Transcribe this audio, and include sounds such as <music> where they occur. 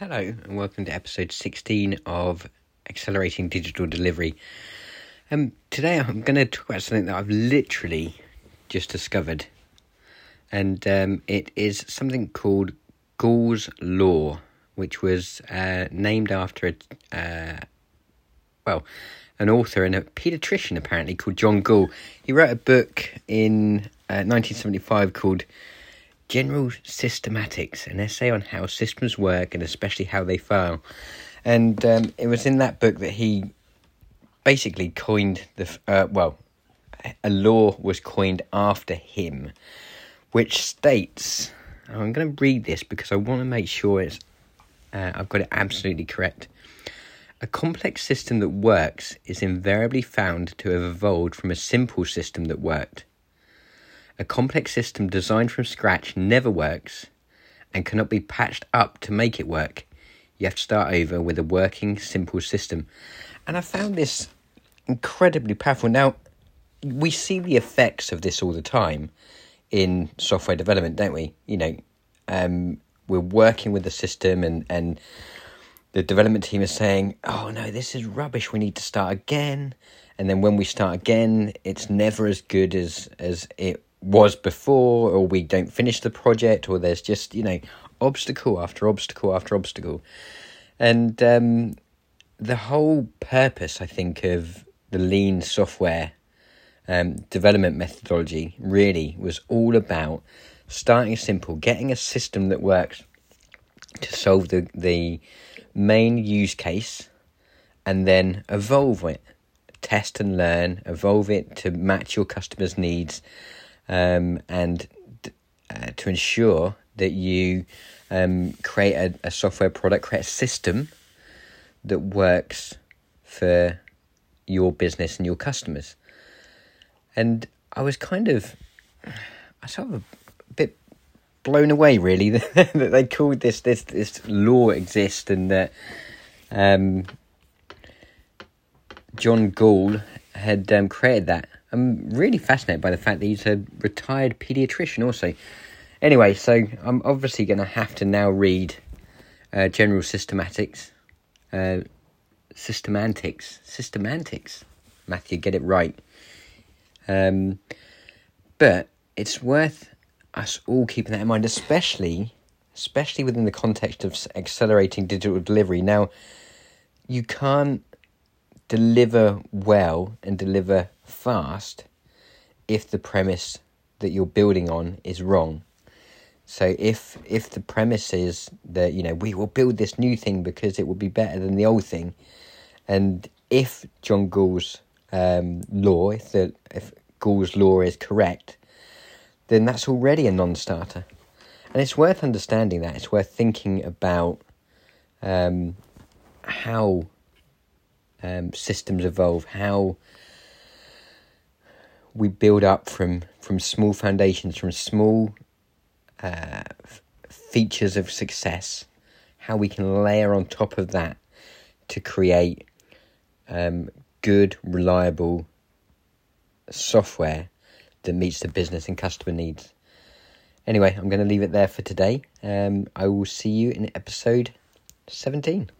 Hello, and welcome to episode 16 of Accelerating Digital Delivery. Um, today I'm going to talk about something that I've literally just discovered, and um, it is something called Gall's Law, which was uh, named after a, uh, well, an author and a paediatrician apparently called John Gall. He wrote a book in uh, 1975 called General Systematics, an essay on how systems work and especially how they fail. And um, it was in that book that he basically coined the, uh, well, a law was coined after him, which states, I'm going to read this because I want to make sure it's, uh, I've got it absolutely correct. A complex system that works is invariably found to have evolved from a simple system that worked. A complex system designed from scratch never works and cannot be patched up to make it work. You have to start over with a working, simple system. And I found this incredibly powerful. Now, we see the effects of this all the time in software development, don't we? You know, um, we're working with the system and, and the development team is saying, oh no, this is rubbish, we need to start again. And then when we start again, it's never as good as, as it was before, or we don't finish the project, or there's just, you know, obstacle after obstacle after obstacle. And um, the whole purpose, I think, of the lean software um, development methodology really was all about starting simple, getting a system that works to solve the, the main use case, and then evolve it, test and learn, evolve it to match your customers' needs um, and uh, to ensure that you um, create a, a software product, create a system that works for your business and your customers. And I was kind of, I sort of a bit blown away, really, <laughs> that they called this this this law exist and that um, John Gall had um, created that. I'm really fascinated by the fact that he's a retired paediatrician also. Anyway, so I'm obviously going to have to now read uh, General Systematics. Uh. Systemantics. Matthew, get it right. Um, but it's worth us all keeping that in mind, especially, especially within the context of accelerating digital delivery. Now, you can't deliver well and deliver fast if the premise that you're building on is wrong. So if if the premise is that you know we will build this new thing because it will be better than the old thing, and if John Gall's um, law, if the if Gall's law is correct, then that's already a non-starter, and it's worth understanding that. It's worth thinking about um, how um, systems evolve, how we build up from from small foundations, from small uh, features of success, how we can layer on top of that to create um, good, reliable software that meets the business and customer needs. Anyway, I'm going to leave it there for today. Um, I will see you in episode 17.